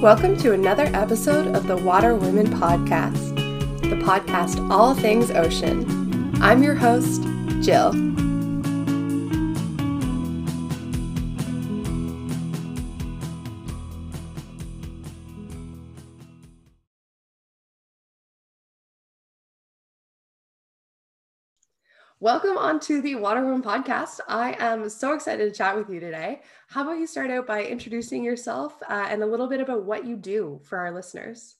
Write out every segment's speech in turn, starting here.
Welcome to another episode of the Water Women Podcast, the podcast all things ocean. I'm your host, Jill. Welcome on to the Water Women podcast. I am so excited to chat with you today. How about you start out by introducing yourself uh, and a little bit about what you do for our listeners?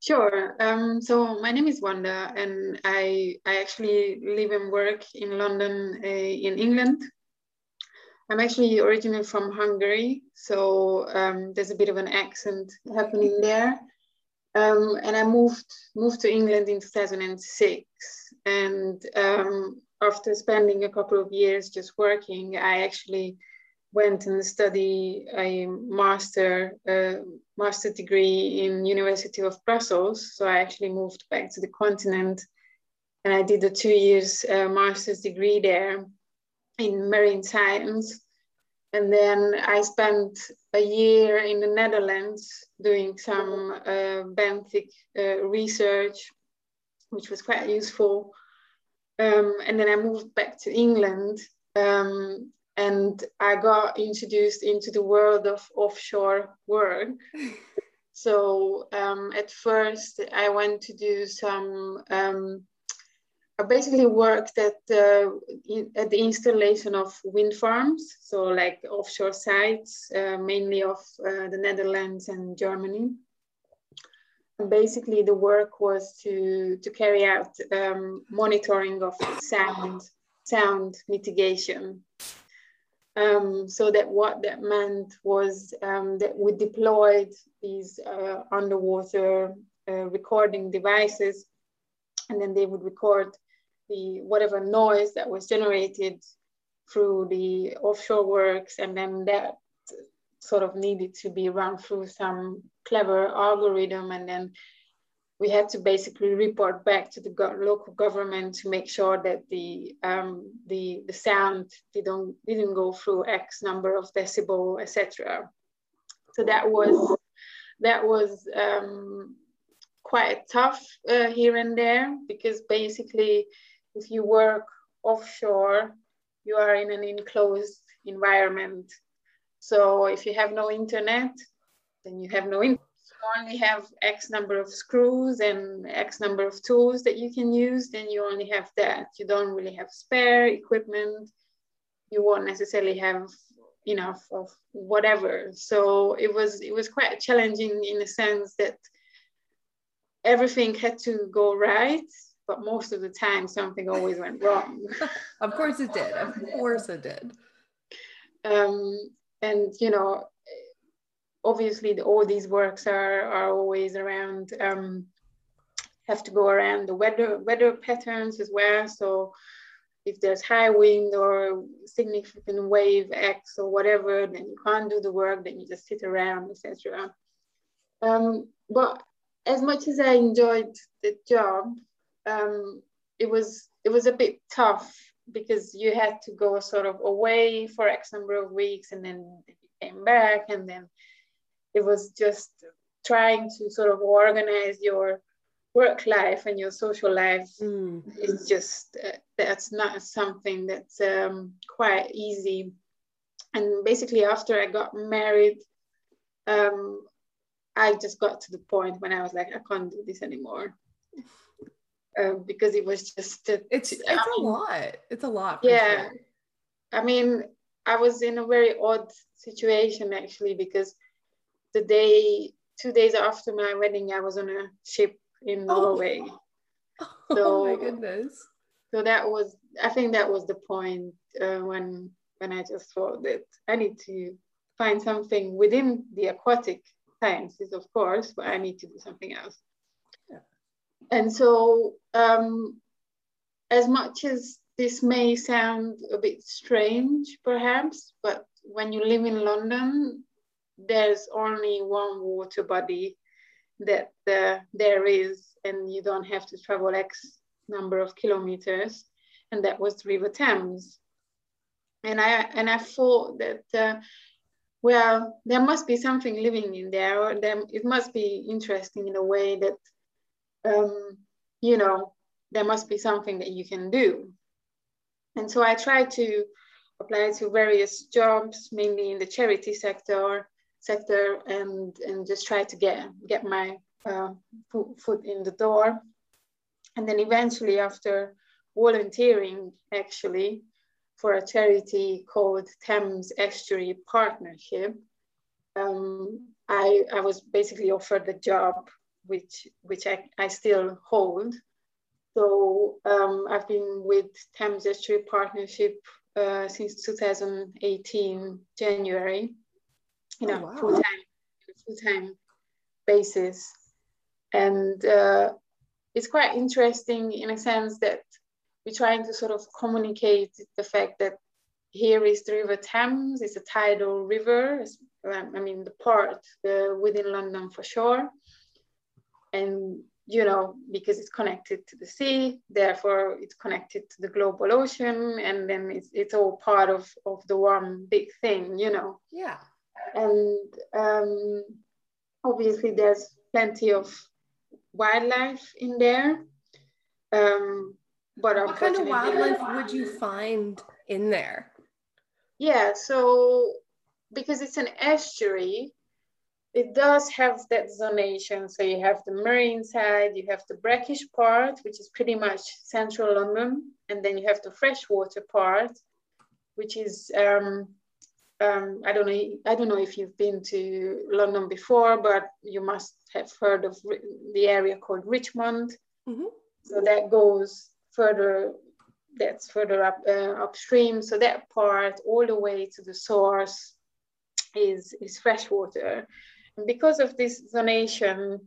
Sure. Um, so my name is Wanda, and I I actually live and work in London, uh, in England. I'm actually originally from Hungary, so um, there's a bit of an accent happening there. Um, and I moved moved to England in 2006. And um, after spending a couple of years just working, I actually went and studied a master uh, master degree in University of Brussels. So I actually moved back to the continent, and I did a two years uh, master's degree there in marine science. And then I spent a year in the Netherlands doing some uh, benthic uh, research, which was quite useful. Um, and then I moved back to England um, and I got introduced into the world of offshore work. so um, at first, I went to do some um, I basically worked at, uh, in, at the installation of wind farms, so like offshore sites, uh, mainly of uh, the Netherlands and Germany. Basically, the work was to, to carry out um, monitoring of sound, sound mitigation. Um, so that what that meant was um, that we deployed these uh, underwater uh, recording devices and then they would record the whatever noise that was generated through the offshore works and then that sort of needed to be run through some clever algorithm and then we had to basically report back to the go- local government to make sure that the um, the the sound didn't didn't go through X number of decibel, etc. So that was that was um, quite tough uh, here and there because basically if you work offshore, you are in an enclosed environment. So if you have no internet, then you have no internet. You only have X number of screws and X number of tools that you can use, then you only have that. You don't really have spare equipment. You won't necessarily have enough of whatever. So it was it was quite challenging in the sense that everything had to go right but most of the time something always went wrong. of course it did. Of course it did. Um, and you know, obviously the, all these works are are always around um, have to go around the weather weather patterns as well. So if there's high wind or significant wave X or whatever, then you can't do the work. Then you just sit around, etc. Um, but as much as I enjoyed the job, um, it was it was a bit tough because you had to go sort of away for X number of weeks and then you came back and then it was just trying to sort of organize your work life and your social life. Mm. is just uh, that's not something that's um, quite easy. And basically after i got married um, i just got to the point when i was like i can't do this anymore um, because it was just a, it's it's I mean, a lot. It's a lot yeah. sure. i mean i was in a very odd situation actually because the day two days after my wedding i was on a ship in oh. norway. Oh, so, my goodness. so that was i think that was the point uh, when when i just thought that i need to find something within the aquatic sciences of course but i need to do something else and so, um, as much as this may sound a bit strange, perhaps, but when you live in London, there's only one water body that uh, there is, and you don't have to travel X number of kilometers, and that was River Thames. And I and I thought that uh, well, there must be something living in there, or there, it must be interesting in a way that, um, you know, there must be something that you can do. And so I tried to apply to various jobs, mainly in the charity sector, sector, and and just try to get get my uh, foot in the door. And then eventually, after volunteering, actually, for a charity called Thames Estuary Partnership. Um, I, I was basically offered the job, which, which I, I still hold. So um, I've been with Thames Estuary Partnership uh, since 2018, January, you know, oh, wow. full-time, full-time basis. And uh, it's quite interesting in a sense that we're trying to sort of communicate the fact that here is the River Thames, it's a tidal river, um, I mean, the part uh, within London for sure. And, you know, because it's connected to the sea, therefore it's connected to the global ocean, and then it's, it's all part of, of the one big thing, you know. Yeah. And um, obviously, there's plenty of wildlife in there. Um, but what kind of wildlife would you find in there? Yeah, so because it's an estuary, it does have that zonation. So you have the marine side, you have the brackish part, which is pretty much central London, and then you have the freshwater part, which is um, um, I don't know. I don't know if you've been to London before, but you must have heard of the area called Richmond. Mm-hmm. So that goes further that's further up uh, upstream. So that part all the way to the source is, is freshwater. And because of this zonation,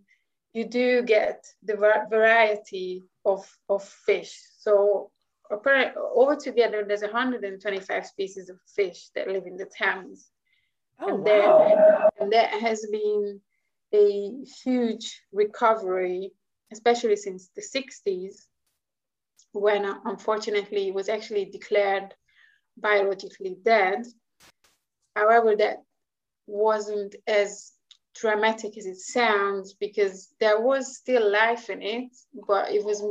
you do get the variety of, of fish. So altogether, there's 125 species of fish that live in the Thames. Oh, and, wow. there, and that has been a huge recovery, especially since the 60s, when uh, unfortunately it was actually declared biologically dead. However, that wasn't as dramatic as it sounds because there was still life in it, but it was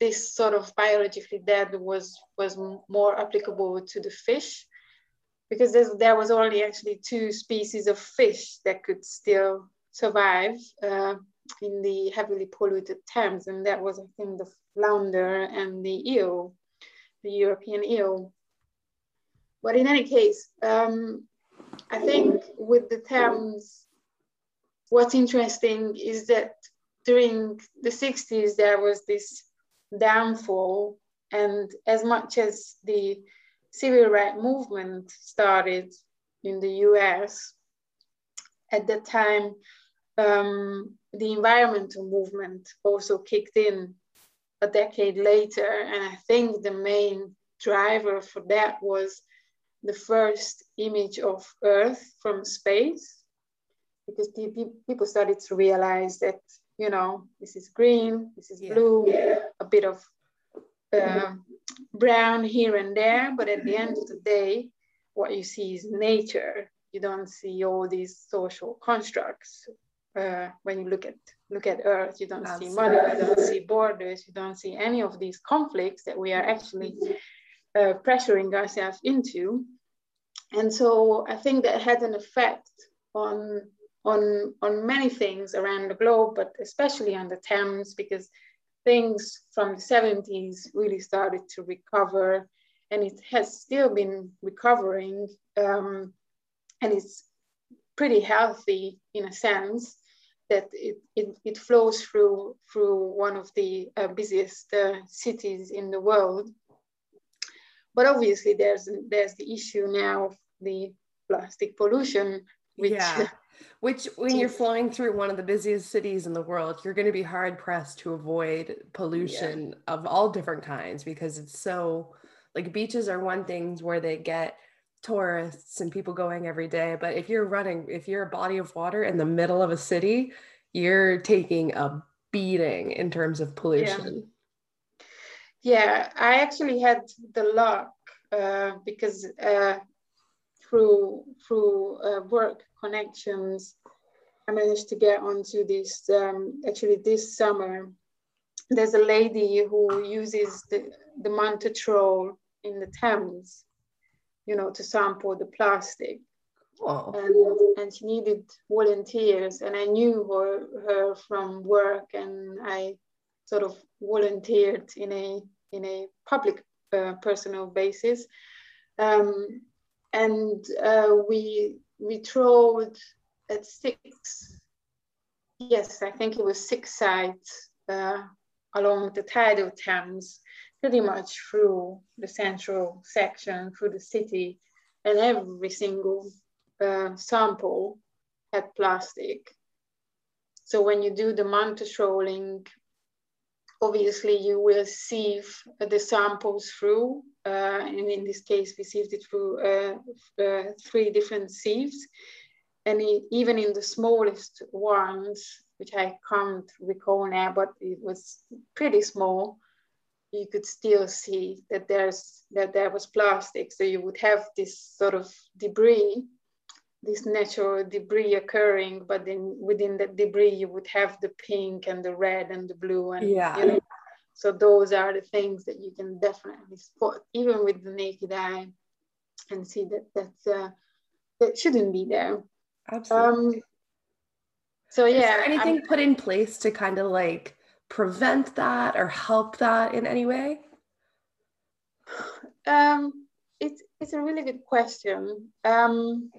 this sort of biologically dead was was more applicable to the fish because there was only actually two species of fish that could still survive uh, in the heavily polluted Thames, and that was, I think, the flounder and the eel, the European eel. But in any case, um, I think with the Thames, what's interesting is that during the 60s, there was this downfall, and as much as the civil rights movement started in the US, at that time, um, the environmental movement also kicked in a decade later. And I think the main driver for that was the first image of Earth from space, because people started to realize that, you know, this is green, this is yeah. blue, a bit of uh, brown here and there, but at the end of the day, what you see is nature. You don't see all these social constructs uh, when you look at look at Earth, you don't see money, you don't see borders, you don't see any of these conflicts that we are actually uh, pressuring ourselves into. And so I think that had an effect on on on many things around the globe, but especially on the Thames, because things from the 70s really started to recover, and it has still been recovering, um, and it's pretty healthy in a sense that it, it, it flows through through one of the uh, busiest uh, cities in the world. But obviously, there's there's the issue now of the plastic pollution, which yeah. Which, when you're flying through one of the busiest cities in the world, you're going to be hard pressed to avoid pollution yeah. of all different kinds because it's so like beaches are one things where they get tourists and people going every day. But if you're running, if you're a body of water in the middle of a city, you're taking a beating in terms of pollution. Yeah, yeah I actually had the luck uh, because uh, through through uh, work connections, I managed to get onto this. Um, actually, this summer, there's a lady who uses the the manta trawl in the Thames, you know, to sample the plastic. And, and she needed volunteers, and I knew her, her from work, and I sort of volunteered in a in a public uh, personal basis. Um, and uh, we we trawled at six. Yes, I think it was six sites uh, along the tidal Thames, pretty much through the central section, through the city, and every single uh, sample had plastic. So when you do the manta trawling, obviously you will sieve the samples through, uh, and in this case, we sieved it through uh, uh, three different sieves. And it, even in the smallest ones, which I can't recall now, but it was pretty small, you could still see that there's that there was plastic. So you would have this sort of debris, this natural debris occurring, but then within that debris you would have the pink and the red and the blue and yeah. You know, so those are the things that you can definitely spot even with the naked eye and see that that's uh, that shouldn't be there. Absolutely. Um, so yeah. anything I'm, put in place to kind of like prevent that or help that in any way? Um, it's it's a really good question. Um,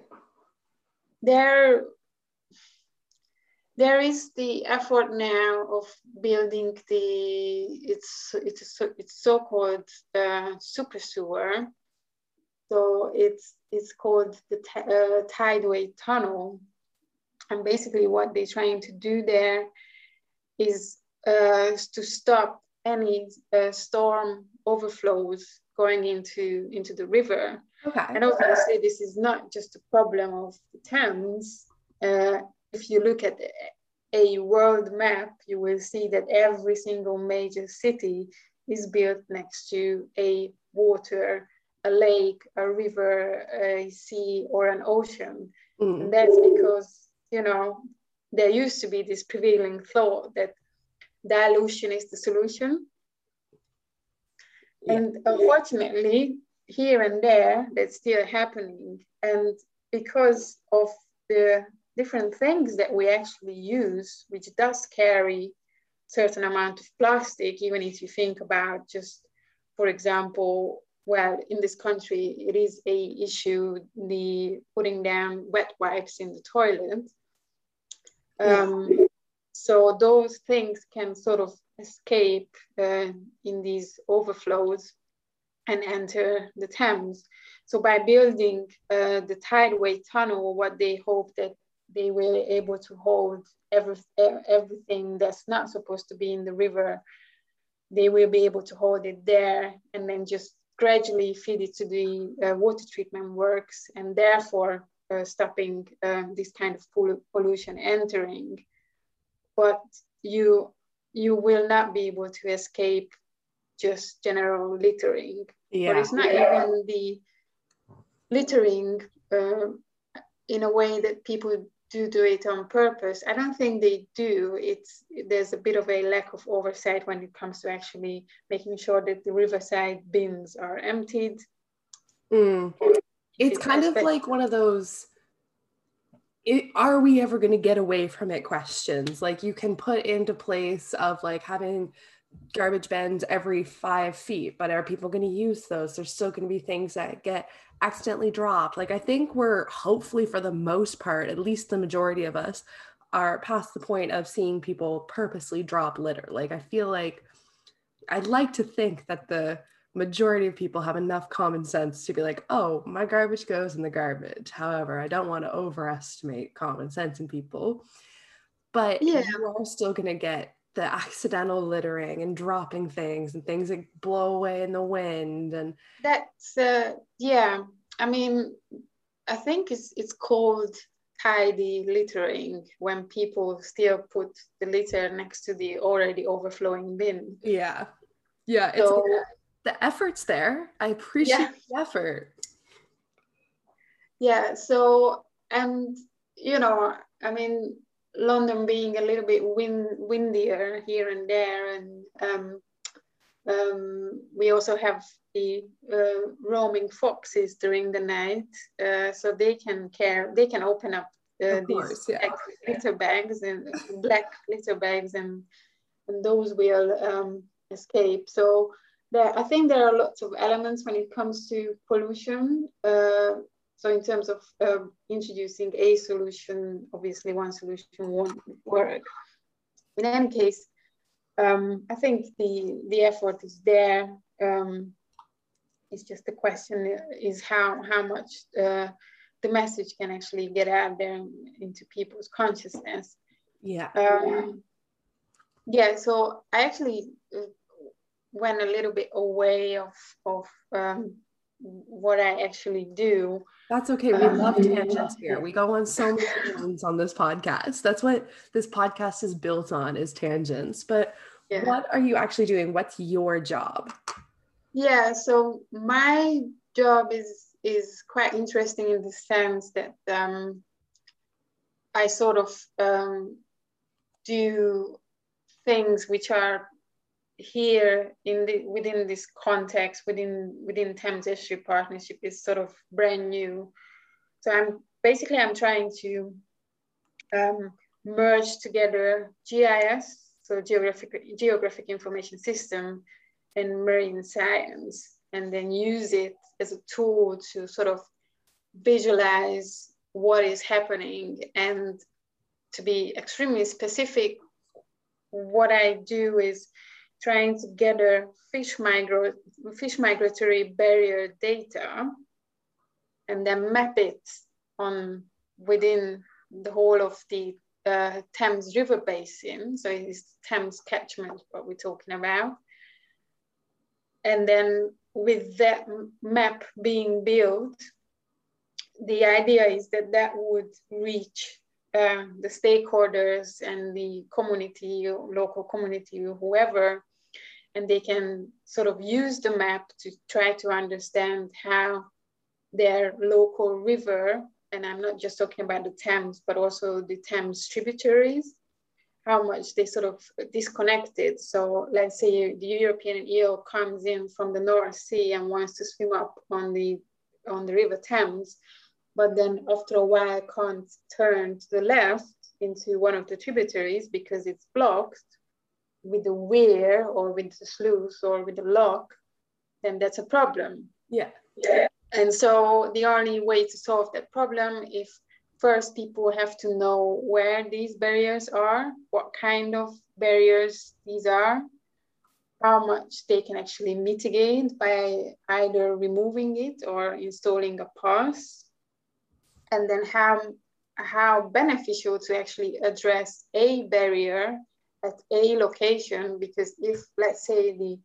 there there is the effort now of building the it's it's it's so-called uh, super sewer. So it's it's called the uh, tideway tunnel, and basically what they're trying to do there is uh, to stop any uh, storm overflows going into into the river. Okay. And obviously, this is not just a problem of the Thames. Uh, if you look at a world map, you will see that every single major city is built next to a water, a lake, a river, a sea, or an ocean. Mm. And that's because, you know, there used to be this prevailing thought that dilution is the solution. Yeah. And unfortunately, here and there, that's still happening. And because of the different things that we actually use, which does carry certain amount of plastic, even if you think about just, for example, well, in this country, it is a issue, the putting down wet wipes in the toilet. Um, so those things can sort of escape uh, in these overflows and enter the Thames. So by building uh, the tideway tunnel, what they hope that they were able to hold every, everything that's not supposed to be in the river. They will be able to hold it there and then just gradually feed it to the uh, water treatment works and therefore uh, stopping uh, this kind of pollution entering. But you, you will not be able to escape just general littering. Yeah. But it's not even the littering uh, in a way that people do do it on purpose. I don't think they do. It's there's a bit of a lack of oversight when it comes to actually making sure that the riverside bins are emptied. Mm. It's kind of like one of those. It, are we ever going to get away from it questions like you can put into place of like having garbage bins every five feet but are people going to use those there's still going to be things that get accidentally dropped. Like I think we're hopefully for the most part, at least the majority of us, are past the point of seeing people purposely drop litter. Like I feel like I'd like to think that the majority of people have enough common sense to be like, oh, my garbage goes in the garbage. However, I don't want to overestimate common sense in people. But yeah. you are still going to get the accidental littering and dropping things and things that blow away in the wind and that's uh, yeah i mean i think it's it's called tidy littering when people still put the litter next to the already overflowing bin yeah yeah it's so, the effort's there i appreciate yeah. the effort Yeah. So, and you know, I mean, London being a little bit wind, windier here and there, and um, um, we also have the uh, roaming foxes during the night, uh, so they can care. They can open up uh, course, these yeah. litter bags and black litter bags, and and those will um, escape. So there, I think there are lots of elements when it comes to pollution. So in terms of um, introducing a solution, obviously one solution won't work. In any case, um, I think the, the effort is there. Um, it's just the question is how, how much uh, the message can actually get out there into people's consciousness. Yeah. Um, yeah, so I actually uh, went a little bit away of, of um, what I actually do. That's okay. We um, love tangents here. We go on so many tangents on this podcast. That's what this podcast is built on is tangents. But yeah. what are you actually doing? What's your job? Yeah, so my job is is quite interesting in the sense that um, I sort of um, do things which are here in the within this context within within Thames Estuary Partnership is sort of brand new. So I'm basically I'm trying to um, merge together GIS, so geographic geographic information system, and marine science, and then use it as a tool to sort of visualize what is happening and to be extremely specific what i do is trying to gather fish, migra- fish migratory barrier data and then map it on within the whole of the uh, Thames River Basin. So it's Thames catchment, what we're talking about. And then with that map being built, the idea is that that would reach uh, the stakeholders and the community, local community, whoever, and they can sort of use the map to try to understand how their local river, and I'm not just talking about the Thames, but also the Thames tributaries, how much they sort of disconnected. So let's say the European eel comes in from the North Sea and wants to swim up on the on the River Thames, but then after a while can't turn to the left into one of the tributaries because it's blocked with the weir or with the sluice or with the lock, then that's a problem. Yeah. yeah. And so the only way to solve that problem if first people have to know where these barriers are, what kind of barriers these are, how much they can actually mitigate by either removing it or installing a pass and then how, how beneficial to actually address a barrier at a location, because if let's say the,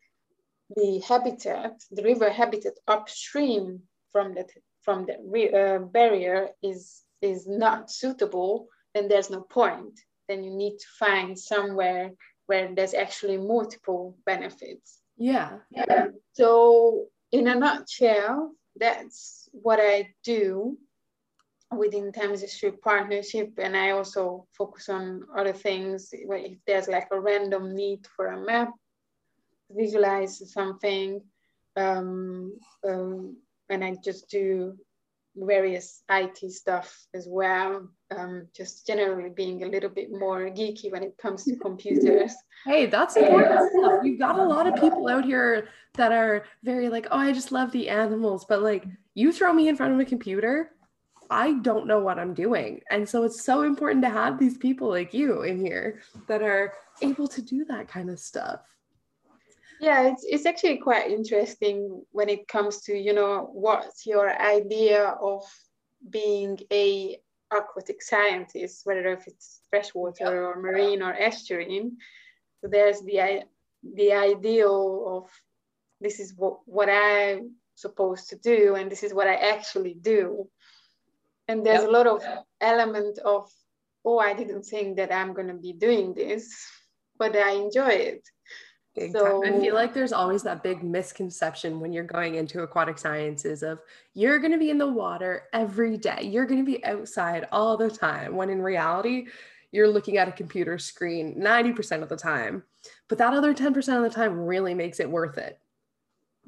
the habitat, the river habitat upstream from that from the uh, barrier is, is not suitable, then there's no point. Then you need to find somewhere where there's actually multiple benefits. Yeah. So in a nutshell, that's what I do within Thames Estuary Partnership, and I also focus on other things. If there's like a random need for a map, visualize something, um, um, and I just do various IT stuff as well. Um, just generally being a little bit more geeky when it comes to computers. Hey, that's important stuff. You've got a lot of people out here that are very like, oh, I just love the animals, but like you throw me in front of a computer I don't know what I'm doing. And so it's so important to have these people like you in here that are able to do that kind of stuff. Yeah, it's, it's actually quite interesting when it comes to, you know, what's your idea of being a aquatic scientist, whether if it's freshwater yep. or marine or estuarine. So there's the, the ideal of this is what, what I'm supposed to do and this is what I actually do and there's yep. a lot of element of oh i didn't think that i'm going to be doing this but i enjoy it Big so, time. I feel like there's always that big misconception when you're going into aquatic sciences of you're going to be in the water every day. You're going to be outside all the time. When in reality, you're looking at a computer screen 90% of the time. But that other 10% of the time really makes it worth it.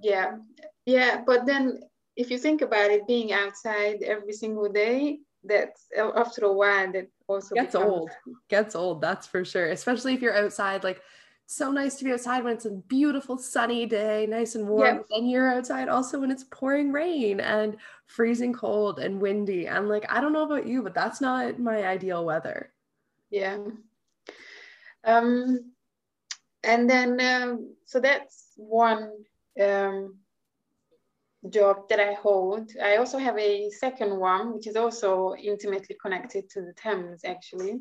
Yeah. Yeah. But then if you think about it, being outside every single day, that's after a while that also gets becomes- old. Gets old, that's for sure. Especially if you're outside like so nice to be outside when it's a beautiful sunny day, nice and warm. Yep. And you're outside also when it's pouring rain and freezing cold and windy. And like, I don't know about you, but that's not my ideal weather. Yeah. Um, and then, um, so that's one um, job that I hold. I also have a second one, which is also intimately connected to the Thames, actually.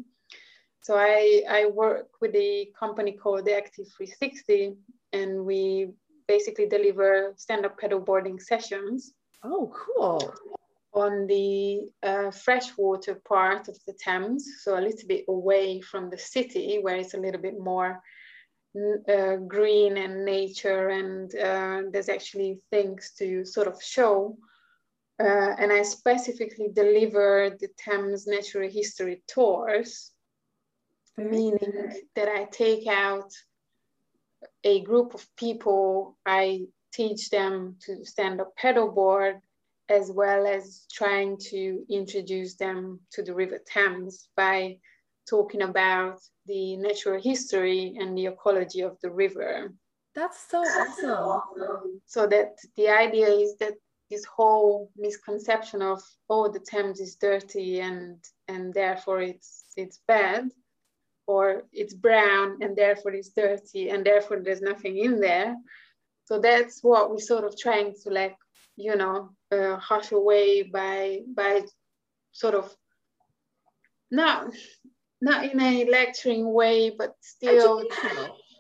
So I, I work with a company called the Active 360, and we basically deliver stand-up paddleboarding sessions. Oh, cool. On the uh, freshwater part of the Thames, so a little bit away from the city, where it's a little bit more uh, green and nature, and uh, there's actually things to sort of show. Uh, and I specifically deliver the Thames Natural History tours. Meaning. That I take out a group of people, I teach them to stand up paddleboard, as well as trying to introduce them to the River Thames by talking about the natural history and the ecology of the river. That's so awesome. So that the idea is that this whole misconception of oh the Thames is dirty and and therefore it's it's bad or it's brown and therefore it's dirty and therefore there's nothing in there. So that's what we're sort of trying to like, you know, uh, hush away by by sort of not not in a lecturing way, but still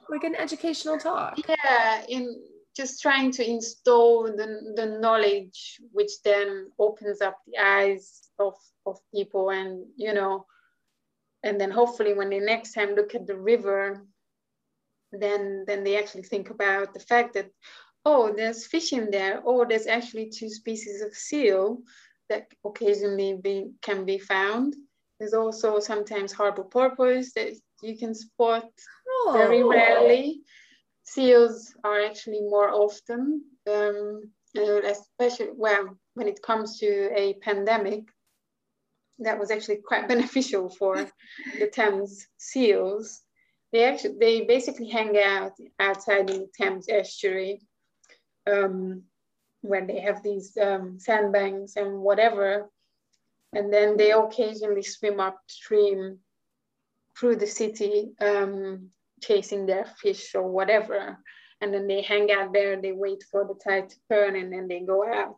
like an educational talk. Yeah, in just trying to install the, the knowledge which then opens up the eyes of, of people and you know and then hopefully when they next time look at the river then then they actually think about the fact that oh there's fish in there. Oh there's actually two species of seal that occasionally be, can be found there's also sometimes harbor porpoise that you can spot oh. very rarely seals are actually more often um, especially well when it comes to a pandemic that was actually quite beneficial for the Thames seals. They actually they basically hang out outside in the Thames estuary um, when they have these um, sandbanks and whatever, and then they occasionally swim upstream through the city um, chasing their fish or whatever. And then they hang out there, they wait for the tide to turn, and then they go out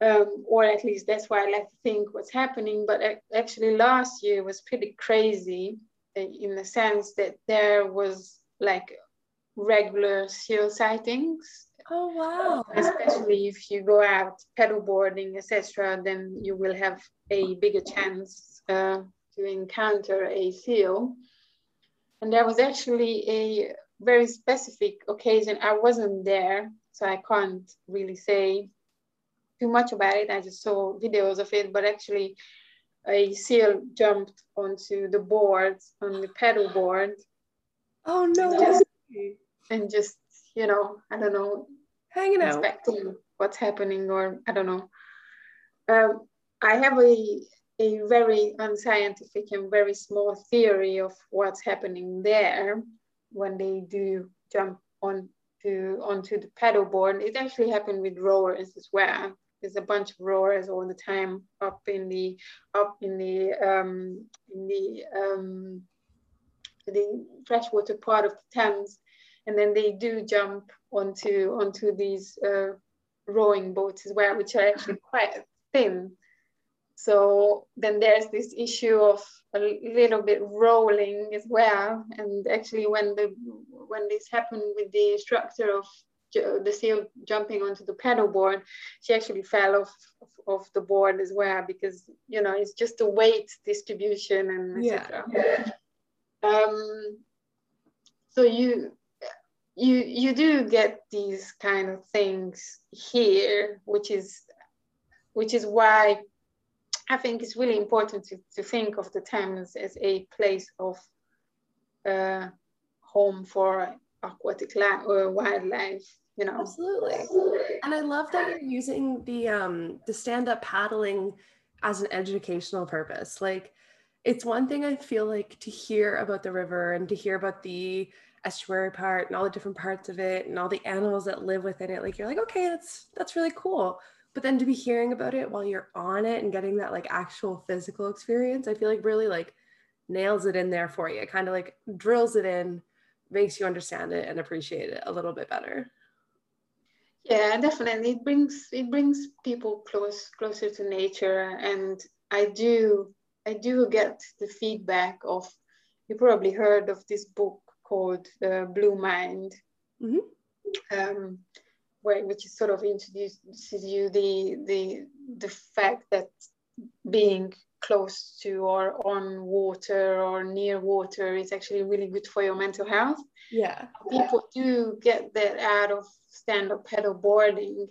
um, or at least that's why I like to think what's happening. But actually, last year was pretty crazy uh, in the sense that there was like regular seal sightings. Oh wow! Especially if you go out paddleboarding, etc., then you will have a bigger chance uh, to encounter a seal. And there was actually a very specific occasion. I wasn't there, so I can't really say too much about it. I just saw videos of it, but actually a seal jumped onto the board, on the pedal board. Oh no. And just, and just you know, I don't know, hanging out. what's happening or I don't know. Um, I have a, a very unscientific and very small theory of what's happening there when they do jump on to onto the pedal board. It actually happened with rowers as well there's a bunch of roars all the time up in the up in the um, in the um, the freshwater part of the Thames, and then they do jump onto onto these uh, rowing boats as well, which are actually quite thin. So then there's this issue of a little bit rolling as well. And actually, when the when this happened with the instructor of the seal jumping onto the pedal board, she actually fell off, off, the board as well because you know it's just the weight distribution and etc. Yeah. Um, so you you you do get these kind of things here, which is which is why I think it's really important to, to think of the Thames as a place of uh, home for aquatic or uh, wildlife. You know, absolutely. And I love that you're using the um, the stand up paddling as an educational purpose. Like, it's one thing I feel like to hear about the river and to hear about the estuary part and all the different parts of it and all the animals that live within it. Like, you're like, okay, that's that's really cool. But then to be hearing about it while you're on it and getting that like actual physical experience i feel like really like nails it in there for you. It kind of like drills it in makes you understand it and appreciate it a little bit better. Yeah definitely. It brings it brings people close closer to nature and i do i do get the feedback of you probably heard of this book called the blue mind mm-hmm. um, where which is sort of introduces you the the the fact that being close to or on water or near water is actually really good for your mental health. Yeah. People do get that out of stand-up paddle boarding.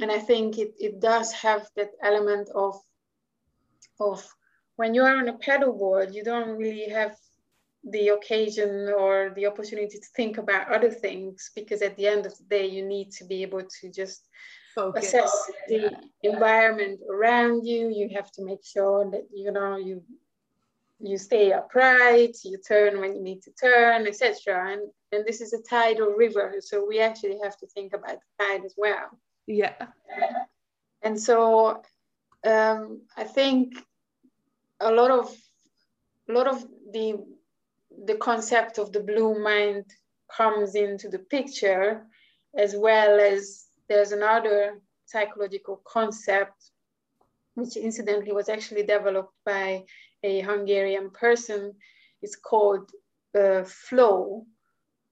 And I think it, it does have that element of of when you are on a paddle board, you don't really have the occasion or the opportunity to think about other things because at the end of the day you need to be able to just Focus. assess the yeah. environment around you you have to make sure that you know you you stay upright you turn when you need to turn etc and and this is a tidal river so we actually have to think about the tide as well yeah and so um, i think a lot of a lot of the the concept of the blue mind comes into the picture, as well as there's another psychological concept, which incidentally was actually developed by a Hungarian person. It's called uh, flow.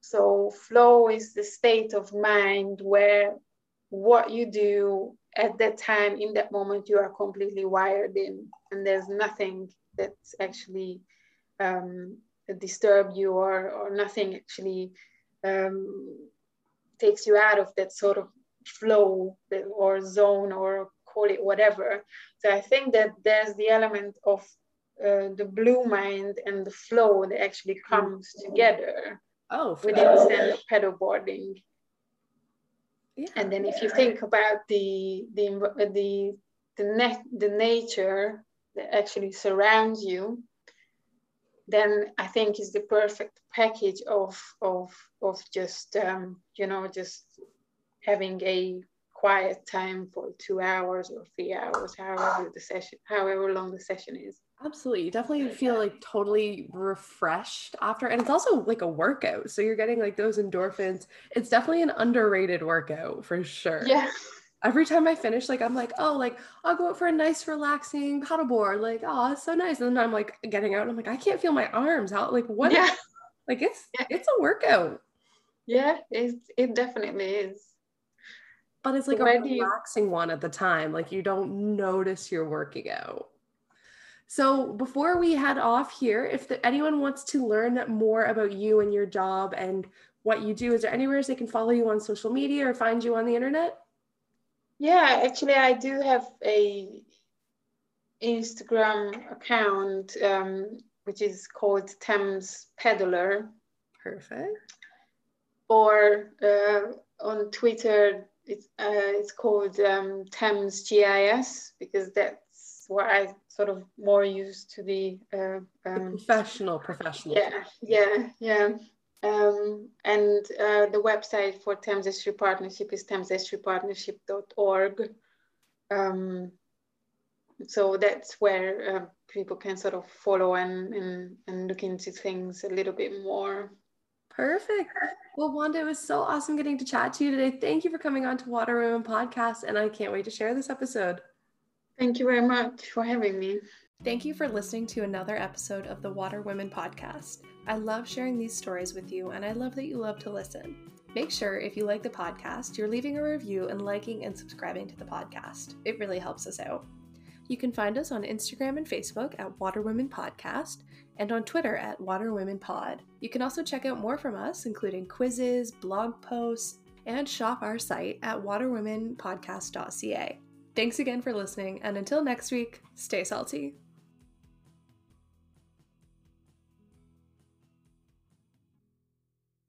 So, flow is the state of mind where what you do at that time, in that moment, you are completely wired in, and there's nothing that's actually um, disturb you or, or nothing actually um, takes you out of that sort of flow or zone or call it whatever. So I think that there's the element of uh, the blue mind and the flow that actually comes together oh, within the stand-up paddleboarding. Yeah. And then if you think about the the the the, net, the nature that actually surrounds you, then I think is the perfect package of of of just um, you know just having a quiet time for two hours or three hours, however the session, however long the session is. Absolutely. You definitely feel like totally refreshed after. And it's also like a workout. So you're getting like those endorphins. It's definitely an underrated workout for sure. Yeah every time I finish, like I'm like, oh, like I'll go out for a nice, relaxing paddleboard. Like, oh, it's so nice. And then I'm like getting out. I'm like, I can't feel my arms. How like what? Yeah. Like it's yeah. it's a workout. Yeah, it it definitely is. But it's like a relaxing you... one at the time. Like you don't notice you're working out. So before we head off here, if the, anyone wants to learn more about you and your job and what you do, is there anywhere they can follow you on social media or find you on the internet? Yeah, actually, I do have a Instagram account um, which is called Thames Peddler. Perfect. Or uh, on Twitter, it's uh, it's called um, Thames GIS because that's what I sort of more used to the, uh, um, the professional professional. Yeah, yeah, yeah. Um, and uh, the website for Thames Estuary Partnership is thamesestuarypartnership.org. Um, so that's where uh, people can sort of follow and, and, and look into things a little bit more. Perfect. Well, Wanda, it was so awesome getting to chat to you today. Thank you for coming on to Water Women Podcast, and I can't wait to share this episode. Thank you very much for having me. Thank you for listening to another episode of the Water Women Podcast. I love sharing these stories with you, and I love that you love to listen. Make sure, if you like the podcast, you're leaving a review and liking and subscribing to the podcast. It really helps us out. You can find us on Instagram and Facebook at Water Women Podcast and on Twitter at Water Women Pod. You can also check out more from us, including quizzes, blog posts, and shop our site at waterwomenpodcast.ca. Thanks again for listening, and until next week, stay salty.